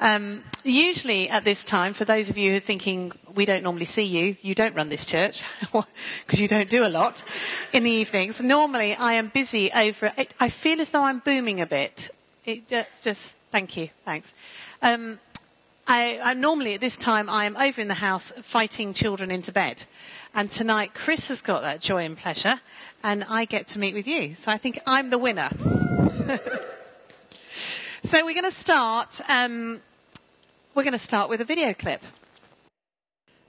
Um, usually at this time, for those of you who are thinking we don't normally see you, you don't run this church because you don't do a lot in the evenings. Normally I am busy over. It, I feel as though I'm booming a bit. It, uh, just thank you, thanks. Um, I, I, normally at this time I am over in the house fighting children into bed, and tonight Chris has got that joy and pleasure, and I get to meet with you. So I think I'm the winner. So we're going to start. Um, we're going to start with a video clip.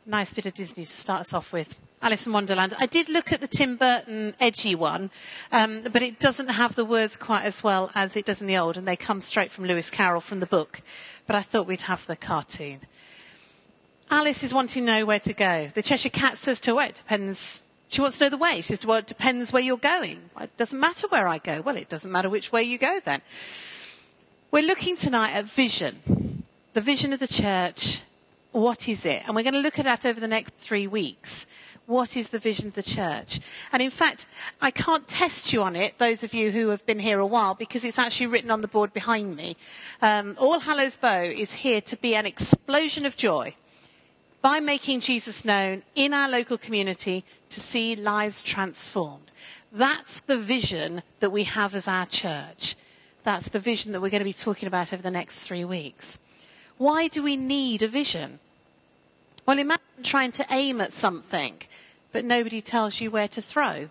Nice bit of Disney to start us off with. Alice in Wonderland. I did look at the Tim Burton edgy one, um, but it doesn't have the words quite as well as it does in the old, and they come straight from Lewis Carroll from the book. But I thought we'd have the cartoon. Alice is wanting to know where to go. The Cheshire Cat says to her, well, it depends. She wants to know the way. She says, well, it depends where you're going. It doesn't matter where I go. Well, it doesn't matter which way you go then. We're looking tonight at vision, the vision of the church. What is it? And we're going to look at that over the next three weeks. What is the vision of the church? And in fact, I can't test you on it, those of you who have been here a while, because it's actually written on the board behind me. Um, All Hallows Bow is here to be an explosion of joy by making Jesus known in our local community to see lives transformed. That's the vision that we have as our church. That's the vision that we're going to be talking about over the next three weeks. Why do we need a vision? Well, imagine trying to aim at something, but nobody tells you where to throw.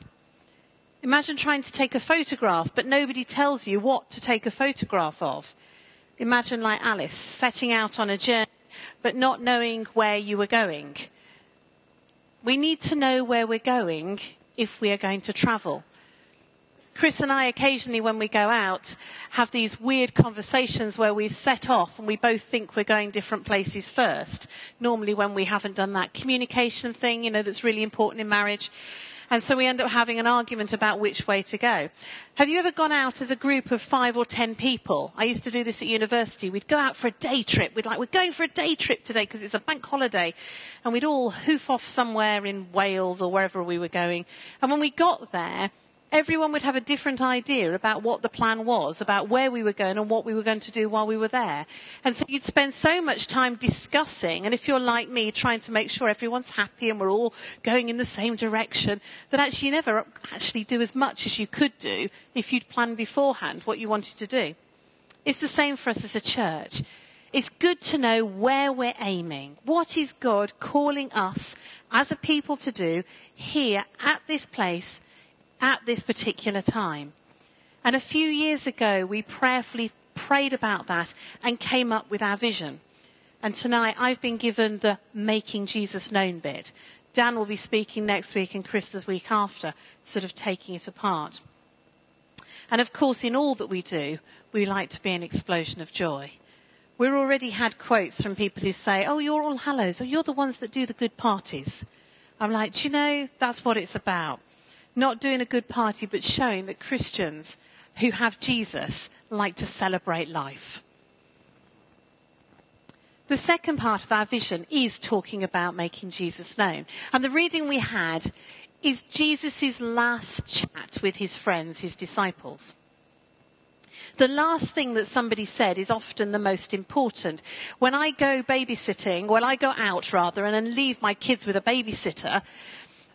Imagine trying to take a photograph, but nobody tells you what to take a photograph of. Imagine, like Alice, setting out on a journey, but not knowing where you were going. We need to know where we're going if we are going to travel. Chris and I occasionally, when we go out, have these weird conversations where we set off and we both think we're going different places first. Normally, when we haven't done that communication thing, you know, that's really important in marriage. And so we end up having an argument about which way to go. Have you ever gone out as a group of five or ten people? I used to do this at university. We'd go out for a day trip. We'd like, we're going for a day trip today because it's a bank holiday. And we'd all hoof off somewhere in Wales or wherever we were going. And when we got there, everyone would have a different idea about what the plan was, about where we were going and what we were going to do while we were there. And so you'd spend so much time discussing, and if you're like me, trying to make sure everyone's happy and we're all going in the same direction, that actually you never actually do as much as you could do if you'd planned beforehand what you wanted to do. It's the same for us as a church. It's good to know where we're aiming. What is God calling us as a people to do here at this place at this particular time. And a few years ago, we prayerfully prayed about that and came up with our vision. And tonight, I've been given the making Jesus known bit. Dan will be speaking next week and Chris the week after, sort of taking it apart. And of course, in all that we do, we like to be an explosion of joy. We've already had quotes from people who say, Oh, you're all hallows. Oh, you're the ones that do the good parties. I'm like, do you know, that's what it's about not doing a good party, but showing that Christians who have Jesus like to celebrate life. The second part of our vision is talking about making Jesus known. And the reading we had is Jesus' last chat with his friends, his disciples. The last thing that somebody said is often the most important. When I go babysitting, well, I go out rather, and then leave my kids with a babysitter,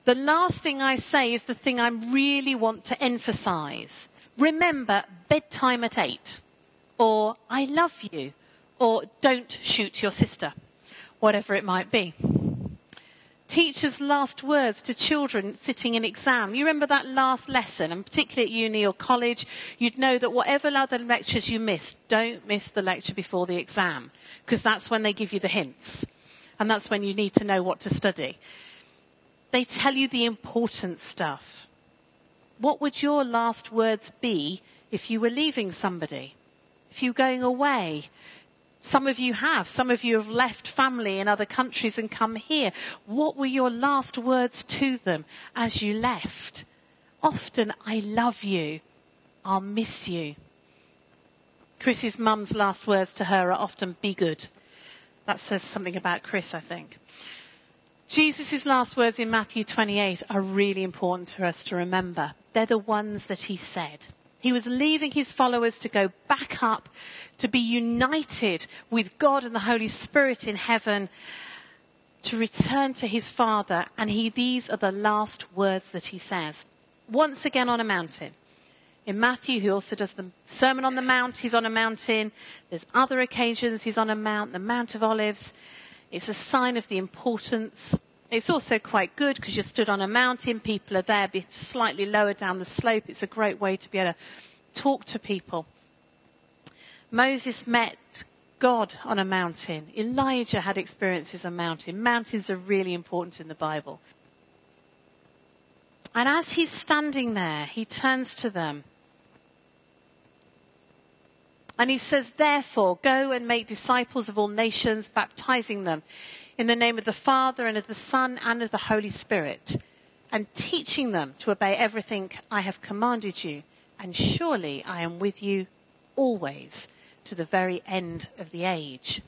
the last thing I say is the thing I really want to emphasize. Remember bedtime at eight, or I love you, or don't shoot your sister, whatever it might be. Teachers' last words to children sitting in exam. You remember that last lesson, and particularly at uni or college, you'd know that whatever other lectures you missed, don't miss the lecture before the exam, because that's when they give you the hints. And that's when you need to know what to study. They tell you the important stuff. What would your last words be if you were leaving somebody? If you were going away? Some of you have. Some of you have left family in other countries and come here. What were your last words to them as you left? Often, I love you. I'll miss you. Chris's mum's last words to her are often, be good. That says something about Chris, I think. Jesus' last words in Matthew 28 are really important for us to remember. They're the ones that he said. He was leaving his followers to go back up, to be united with God and the Holy Spirit in heaven, to return to his Father. And he, these are the last words that he says. Once again on a mountain. In Matthew, he also does the Sermon on the Mount. He's on a mountain. There's other occasions he's on a mount, the Mount of Olives. It's a sign of the importance. It's also quite good because you're stood on a mountain. People are there, slightly lower down the slope. It's a great way to be able to talk to people. Moses met God on a mountain. Elijah had experiences on mountain. Mountains are really important in the Bible. And as he's standing there, he turns to them. And he says, therefore, go and make disciples of all nations, baptizing them in the name of the Father and of the Son and of the Holy Spirit, and teaching them to obey everything I have commanded you. And surely I am with you always to the very end of the age.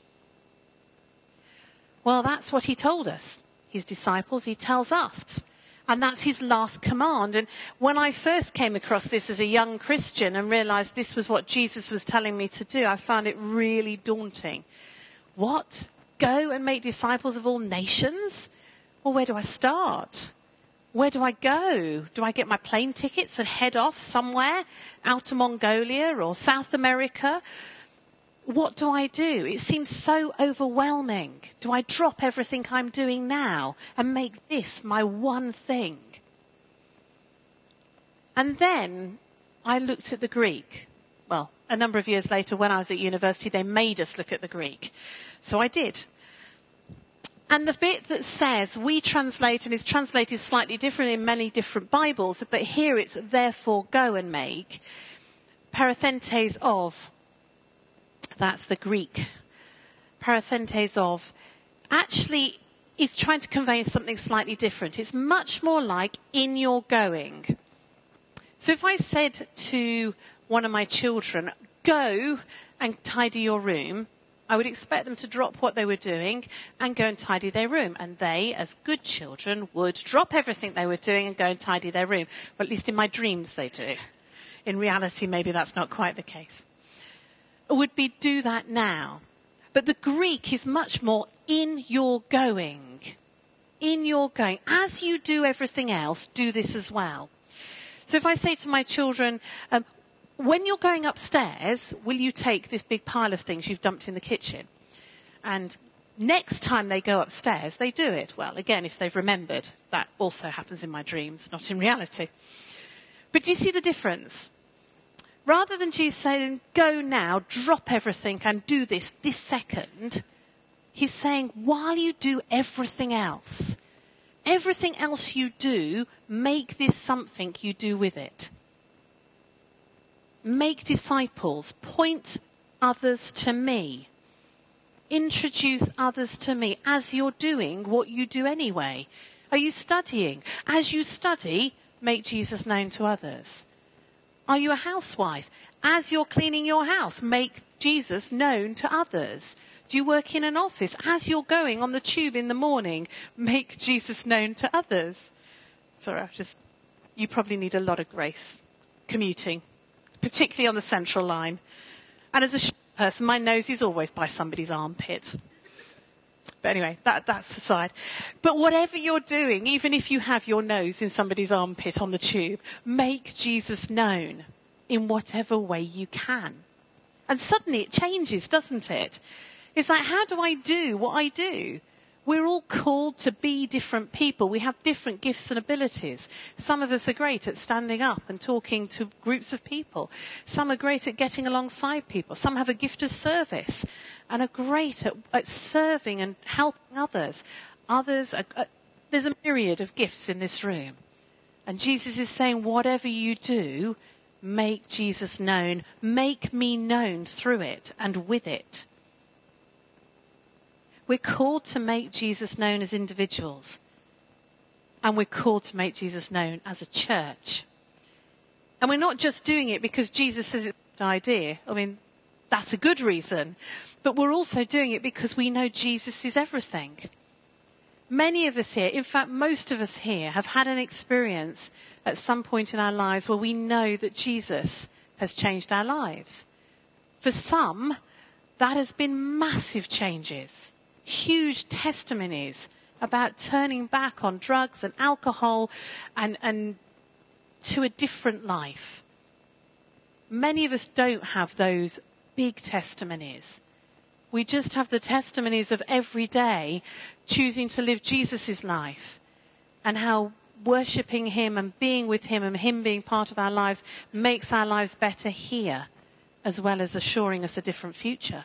Well, that's what he told us. His disciples, he tells us. And that's his last command. And when I first came across this as a young Christian and realized this was what Jesus was telling me to do, I found it really daunting. What? Go and make disciples of all nations? Well, where do I start? Where do I go? Do I get my plane tickets and head off somewhere out to Mongolia or South America? What do I do? It seems so overwhelming. Do I drop everything I'm doing now and make this my one thing? And then I looked at the Greek. Well, a number of years later, when I was at university, they made us look at the Greek. So I did. And the bit that says, we translate, and is translated slightly different in many different Bibles, but here it's therefore go and make, parathentes of, that's the Greek. Parathentes of actually is trying to convey something slightly different. It's much more like in your going. So if I said to one of my children, go and tidy your room, I would expect them to drop what they were doing and go and tidy their room. And they, as good children, would drop everything they were doing and go and tidy their room. Well, at least in my dreams they do. In reality, maybe that's not quite the case would be do that now. But the Greek is much more in your going. In your going. As you do everything else, do this as well. So if I say to my children, um, when you're going upstairs, will you take this big pile of things you've dumped in the kitchen? And next time they go upstairs, they do it. Well, again, if they've remembered, that also happens in my dreams, not in reality. But do you see the difference? Rather than Jesus saying, go now, drop everything and do this this second, he's saying, while you do everything else, everything else you do, make this something you do with it. Make disciples, point others to me. Introduce others to me as you're doing what you do anyway. Are you studying? As you study, make Jesus known to others. Are you a housewife? As you're cleaning your house, make Jesus known to others. Do you work in an office? As you're going on the tube in the morning, make Jesus known to others. Sorry, I just, you probably need a lot of grace commuting, particularly on the central line. And as a person, my nose is always by somebody's armpit. But anyway, that, that's aside. But whatever you're doing, even if you have your nose in somebody's armpit on the tube, make Jesus known in whatever way you can. And suddenly it changes, doesn't it? It's like, how do I do what I do? We're all called to be different people. We have different gifts and abilities. Some of us are great at standing up and talking to groups of people. Some are great at getting alongside people. Some have a gift of service and are great at, at serving and helping others. Others, are, uh, there's a myriad of gifts in this room. And Jesus is saying, whatever you do, make Jesus known. Make me known through it and with it. We're called to make Jesus known as individuals. And we're called to make Jesus known as a church. And we're not just doing it because Jesus says it's a good idea. I mean, that's a good reason. But we're also doing it because we know Jesus is everything. Many of us here, in fact, most of us here, have had an experience at some point in our lives where we know that Jesus has changed our lives. For some, that has been massive changes, huge testimonies about turning back on drugs and alcohol and, and to a different life. Many of us don't have those big testimonies. We just have the testimonies of every day choosing to live Jesus' life and how worshipping Him and being with Him and Him being part of our lives makes our lives better here as well as assuring us a different future.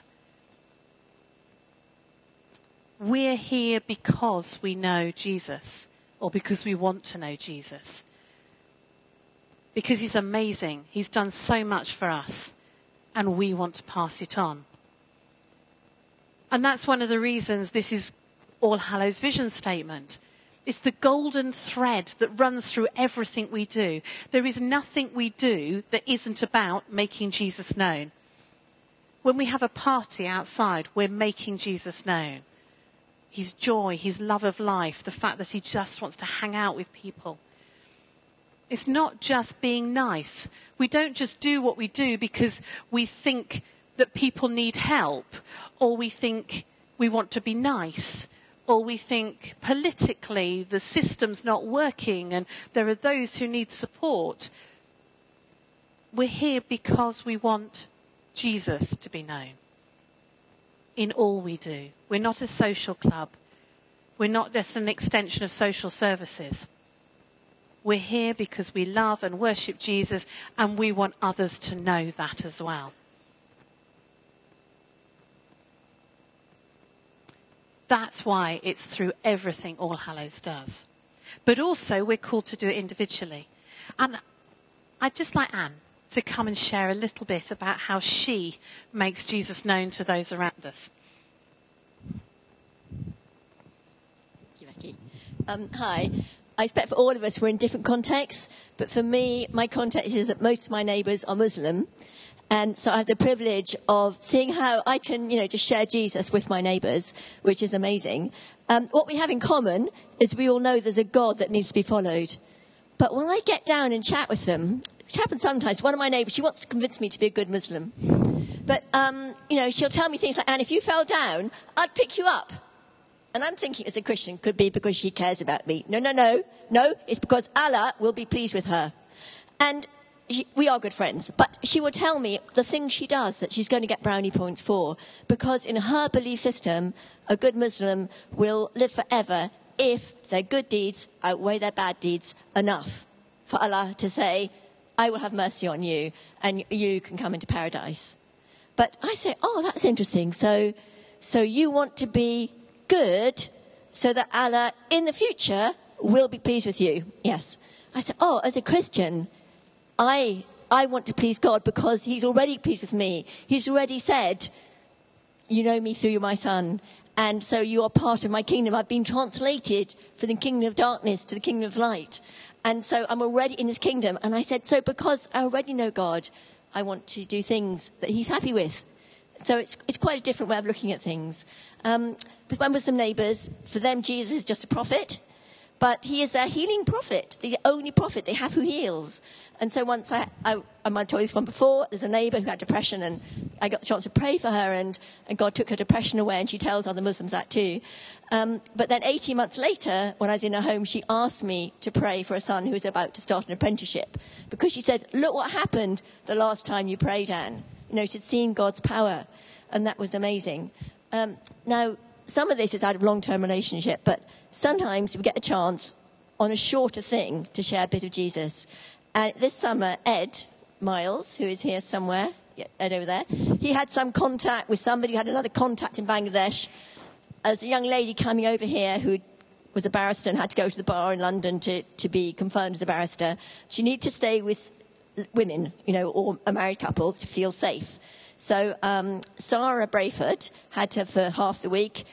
We're here because we know Jesus or because we want to know Jesus. Because He's amazing. He's done so much for us and we want to pass it on. And that's one of the reasons this is All Hallows vision statement. It's the golden thread that runs through everything we do. There is nothing we do that isn't about making Jesus known. When we have a party outside, we're making Jesus known. His joy, his love of life, the fact that he just wants to hang out with people. It's not just being nice. We don't just do what we do because we think that people need help or we think we want to be nice or we think politically the system's not working and there are those who need support. We're here because we want Jesus to be known in all we do. We're not a social club. We're not just an extension of social services. We're here because we love and worship Jesus and we want others to know that as well. That's why it's through everything All Hallows does. But also, we're called to do it individually. And I'd just like Anne to come and share a little bit about how she makes Jesus known to those around us. Thank you, Becky. Um, hi. I expect for all of us we're in different contexts, but for me, my context is that most of my neighbours are Muslim, and so I have the privilege of seeing how I can, you know, just share Jesus with my neighbours, which is amazing. Um, what we have in common is we all know there's a God that needs to be followed. But when I get down and chat with them, which happens sometimes, one of my neighbours, she wants to convince me to be a good Muslim. But, um, you know, she'll tell me things like, Anne, if you fell down, I'd pick you up. And I'm thinking as a Christian, could be because she cares about me. No, no, no. No, it's because Allah will be pleased with her. And we are good friends, but she will tell me the things she does that she's going to get brownie points for, because in her belief system, a good Muslim will live forever if their good deeds outweigh their bad deeds enough for Allah to say, I will have mercy on you and you can come into paradise. But I say, oh, that's interesting. So, so you want to be good so that Allah in the future will be pleased with you. Yes. I said, oh, as a Christian, I, I want to please God because He's already pleased with me. He's already said, You know me through my Son, and so you are part of my kingdom. I've been translated from the kingdom of darkness to the kingdom of light. And so I'm already in His kingdom. And I said, So because I already know God, I want to do things that He's happy with. So it's, it's quite a different way of looking at things. Um, with my Muslim neighbours, for them, Jesus is just a prophet. But he is their healing prophet, the only prophet they have who heals. And so once I, I, I might told this one before, there's a neighbour who had depression and I got the chance to pray for her and, and God took her depression away and she tells other Muslims that too. Um, but then 18 months later, when I was in her home, she asked me to pray for a son who was about to start an apprenticeship because she said, look what happened the last time you prayed, Anne. You know, she'd seen God's power and that was amazing. Um, now, some of this is out of long-term relationship, but sometimes we get a chance on a shorter thing to share a bit of Jesus. And this summer, Ed Miles, who is here somewhere, Ed over there, he had some contact with somebody who had another contact in Bangladesh. As a young lady coming over here who was a barrister and had to go to the bar in London to, to be confirmed as a barrister, she needed to stay with women, you know, or a married couple to feel safe. So um, Sarah Brayford had her for half the week.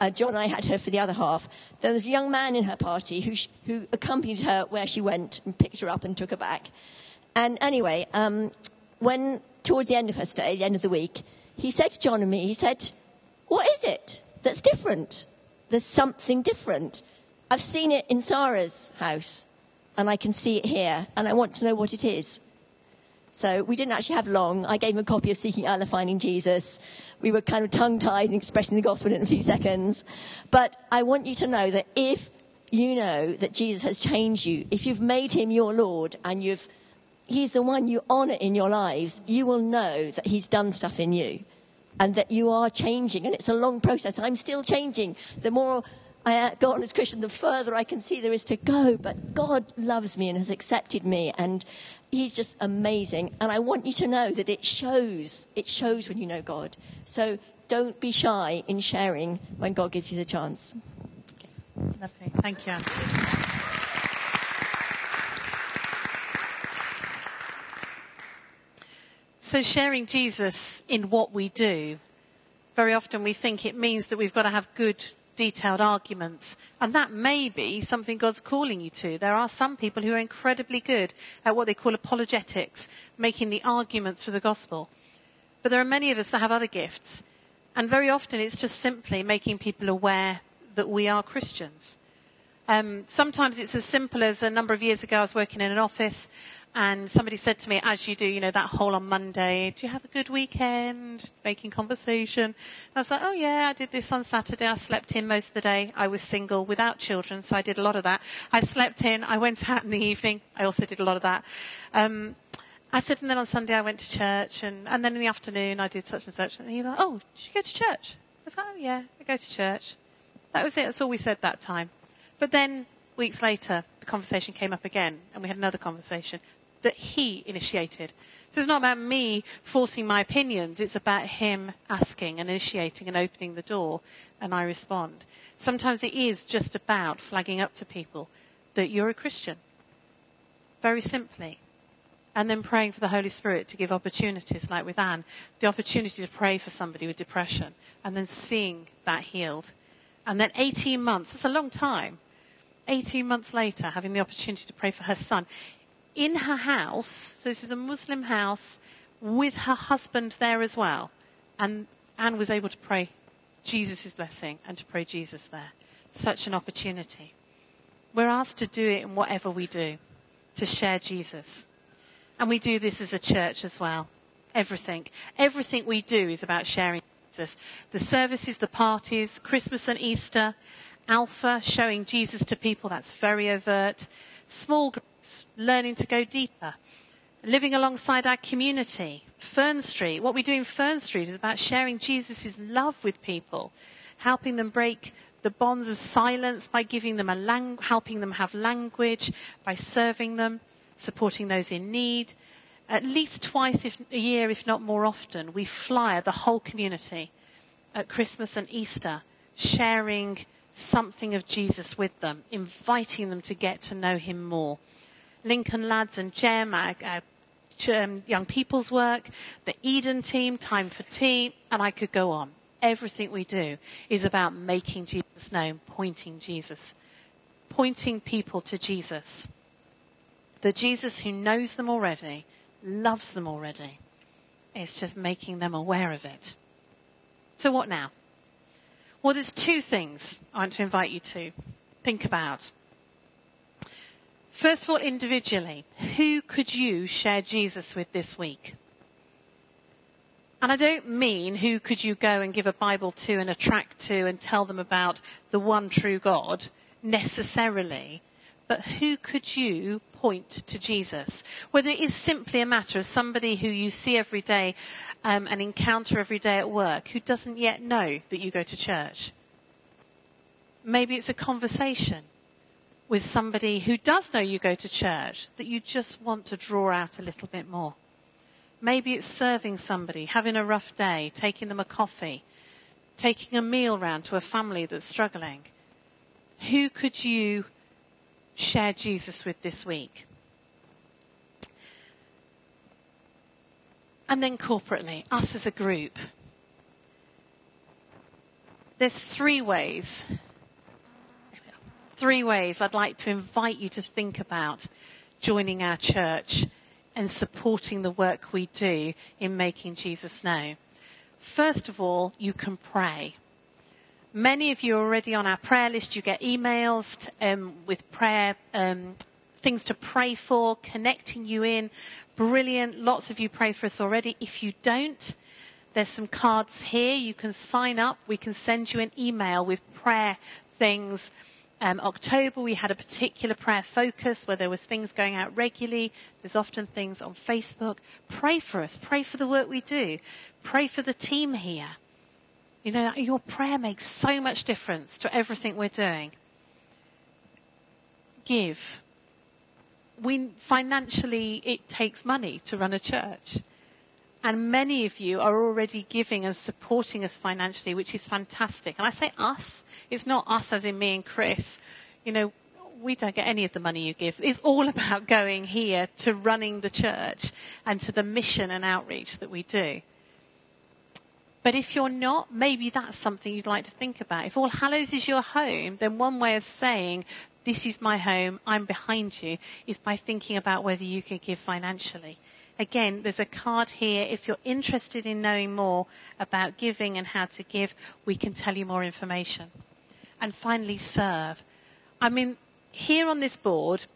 Uh, John and I had her for the other half. There was a young man in her party who, sh- who accompanied her where she went and picked her up and took her back. And anyway, um, when towards the end of her stay, the end of the week, he said to John and me, he said, "What is it that's different? There's something different. I've seen it in Sarah's house, and I can see it here, and I want to know what it is." So we didn't actually have long. I gave him a copy of Seeking Allah, Finding Jesus. We were kind of tongue tied and expressing the gospel in a few seconds. But I want you to know that if you know that Jesus has changed you, if you've made him your Lord and you've, he's the one you honor in your lives, you will know that he's done stuff in you and that you are changing. And it's a long process. I'm still changing. The more I uh, go on as Christian, the further I can see there is to go. But God loves me and has accepted me, and He's just amazing. And I want you to know that it shows. It shows when you know God. So don't be shy in sharing when God gives you the chance. Lovely. Thank you. So, sharing Jesus in what we do, very often we think it means that we've got to have good, detailed arguments. And that may be something God's calling you to. There are some people who are incredibly good at what they call apologetics, making the arguments for the gospel. But there are many of us that have other gifts. And very often it's just simply making people aware that we are Christians. Um, sometimes it's as simple as a number of years ago, I was working in an office and somebody said to me, as you do, you know, that whole on Monday, do you have a good weekend? Making conversation. And I was like, oh yeah, I did this on Saturday. I slept in most of the day. I was single without children, so I did a lot of that. I slept in. I went out in the evening. I also did a lot of that. Um, I said, and then on Sunday I went to church, and, and then in the afternoon I did such and such. And he was like, oh, did you go to church? I was like, oh yeah, I go to church. That was it. That's all we said that time. But then weeks later, the conversation came up again, and we had another conversation that he initiated. So it's not about me forcing my opinions, it's about him asking and initiating and opening the door, and I respond. Sometimes it is just about flagging up to people that you're a Christian. Very simply. And then praying for the Holy Spirit to give opportunities, like with Anne, the opportunity to pray for somebody with depression, and then seeing that healed. And then 18 months, that's a long time. 18 months later, having the opportunity to pray for her son in her house. So this is a Muslim house with her husband there as well. And Anne was able to pray Jesus' blessing and to pray Jesus there. Such an opportunity. We're asked to do it in whatever we do, to share Jesus. And we do this as a church as well. Everything. Everything we do is about sharing Jesus. The services, the parties, Christmas and Easter, Alpha, showing Jesus to people, that's very overt. Small groups, learning to go deeper. Living alongside our community. Fern Street, what we do in Fern Street is about sharing Jesus' love with people, helping them break the bonds of silence by giving them a lang- helping them have language, by serving them, supporting those in need. At least twice if, a year, if not more often, we flyer the whole community at Christmas and Easter, sharing something of Jesus with them, inviting them to get to know him more. Lincoln Lads and Gem, our, our young people's work, the Eden team, Time for Tea, and I could go on. Everything we do is about making Jesus known, pointing Jesus, pointing people to Jesus. The Jesus who knows them already, loves them already. It's just making them aware of it. So what now? Well, there's two things I want to invite you to think about. First of all, individually, who could you share Jesus with this week? And I don't mean who could you go and give a Bible to and a tract to and tell them about the one true God necessarily, but who could you point to Jesus? Whether it is simply a matter of somebody who you see every day um, and encounter every day at work who doesn't yet know that you go to church. Maybe it's a conversation with somebody who does know you go to church that you just want to draw out a little bit more. Maybe it's serving somebody, having a rough day, taking them a coffee, taking a meal round to a family that's struggling. Who could you share Jesus with this week? And then corporately, us as a group. There's three ways, three ways I'd like to invite you to think about joining our church and supporting the work we do in making Jesus known. First of all, you can pray. Many of you are already on our prayer list. You get emails to, um, with prayer, um, things to pray for, connecting you in, Brilliant. Lots of you pray for us already. If you don't, there's some cards here. You can sign up. We can send you an email with prayer things. Um, October, we had a particular prayer focus where there was things going out regularly. There's often things on Facebook. Pray for us. Pray for the work we do. Pray for the team here. You know, your prayer makes so much difference to everything we're doing. Give. We financially, it takes money to run a church. And many of you are already giving and supporting us financially, which is fantastic. And I say us, it's not us as in me and Chris. You know, we don't get any of the money you give. It's all about going here to running the church and to the mission and outreach that we do. But if you're not, maybe that's something you'd like to think about. If All Hallows is your home, then one way of saying, this is my home, I'm behind you, is by thinking about whether you could give financially. Again, there's a card here. If you're interested in knowing more about giving and how to give, we can tell you more information. And finally, serve. I mean, here on this board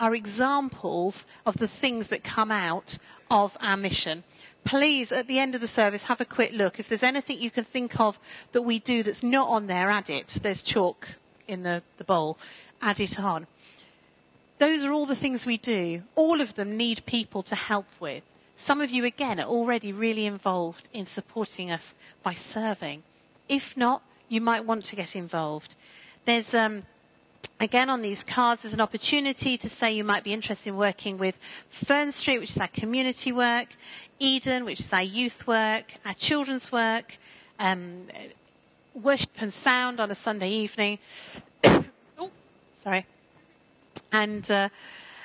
are examples of the things that come out of our mission. Please, at the end of the service, have a quick look. If there's anything you can think of that we do that's not on there, add it. There's chalk in the, the bowl. Add it on. Those are all the things we do. All of them need people to help with. Some of you, again, are already really involved in supporting us by serving. If not, you might want to get involved. There's, um, again, on these cards, there's an opportunity to say you might be interested in working with Fern Street, which is our community work, Eden, which is our youth work, our children's work, um, worship and sound on a Sunday evening. oh, sorry. And uh,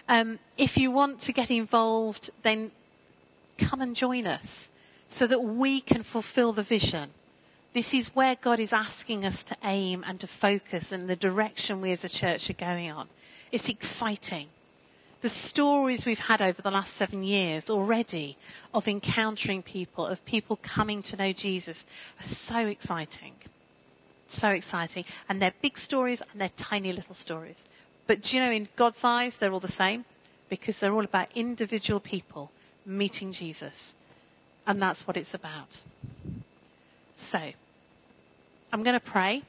um, if you want to get involved, then come and join us so that we can fulfill the vision. This is where God is asking us to aim and to focus and the direction we as a church are going on. It's exciting. The stories we've had over the last seven years already of encountering people, of people coming to know Jesus, are so exciting. So exciting. And they're big stories and they're tiny little stories. But do you know, in God's eyes, they're all the same because they're all about individual people meeting Jesus. And that's what it's about. So, I'm going to pray.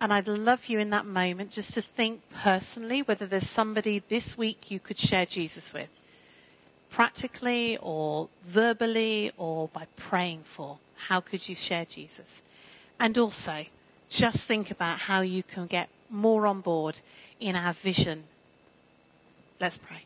And I'd love you in that moment just to think personally whether there's somebody this week you could share Jesus with. Practically or verbally or by praying for. How could you share Jesus? And also, just think about how you can get more on board in our vision. Let's pray.